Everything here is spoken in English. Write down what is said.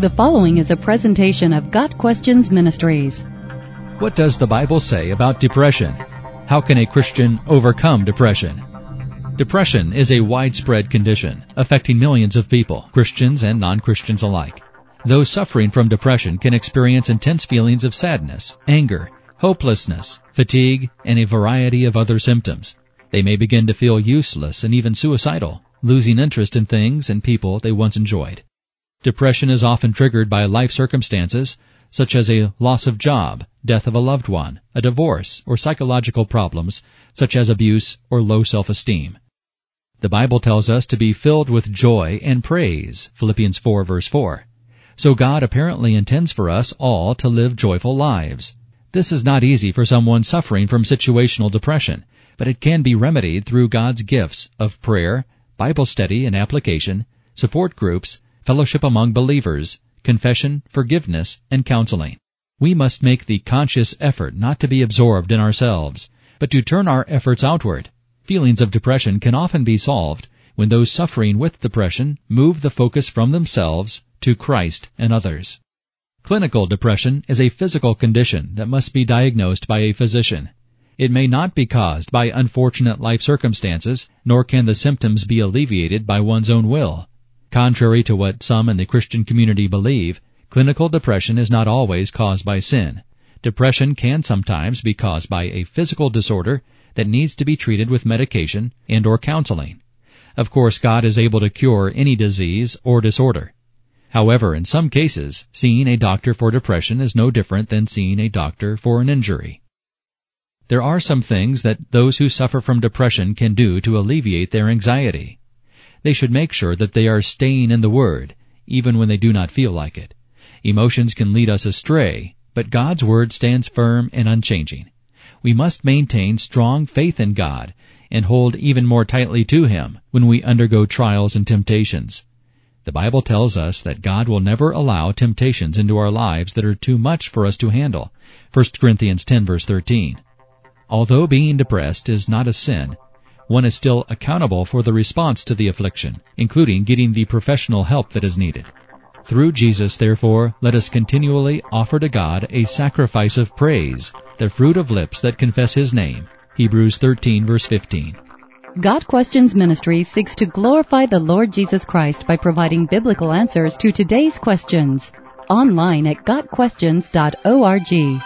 The following is a presentation of Got Questions Ministries. What does the Bible say about depression? How can a Christian overcome depression? Depression is a widespread condition affecting millions of people, Christians and non-Christians alike. Those suffering from depression can experience intense feelings of sadness, anger, hopelessness, fatigue, and a variety of other symptoms. They may begin to feel useless and even suicidal, losing interest in things and people they once enjoyed. Depression is often triggered by life circumstances such as a loss of job, death of a loved one, a divorce, or psychological problems such as abuse or low self-esteem. The Bible tells us to be filled with joy and praise, Philippians 4 verse 4. So God apparently intends for us all to live joyful lives. This is not easy for someone suffering from situational depression, but it can be remedied through God's gifts of prayer, Bible study and application, support groups, fellowship among believers, confession, forgiveness, and counseling. We must make the conscious effort not to be absorbed in ourselves, but to turn our efforts outward. Feelings of depression can often be solved when those suffering with depression move the focus from themselves to Christ and others. Clinical depression is a physical condition that must be diagnosed by a physician. It may not be caused by unfortunate life circumstances, nor can the symptoms be alleviated by one's own will. Contrary to what some in the Christian community believe, clinical depression is not always caused by sin. Depression can sometimes be caused by a physical disorder that needs to be treated with medication and or counseling. Of course, God is able to cure any disease or disorder. However, in some cases, seeing a doctor for depression is no different than seeing a doctor for an injury. There are some things that those who suffer from depression can do to alleviate their anxiety. They should make sure that they are staying in the Word, even when they do not feel like it. Emotions can lead us astray, but God's Word stands firm and unchanging. We must maintain strong faith in God and hold even more tightly to Him when we undergo trials and temptations. The Bible tells us that God will never allow temptations into our lives that are too much for us to handle. 1 Corinthians 10 verse 13. Although being depressed is not a sin, one is still accountable for the response to the affliction, including getting the professional help that is needed. Through Jesus, therefore, let us continually offer to God a sacrifice of praise, the fruit of lips that confess His name. Hebrews 13 verse 15. Got Questions Ministry seeks to glorify the Lord Jesus Christ by providing biblical answers to today's questions. Online at GotQuestions.org.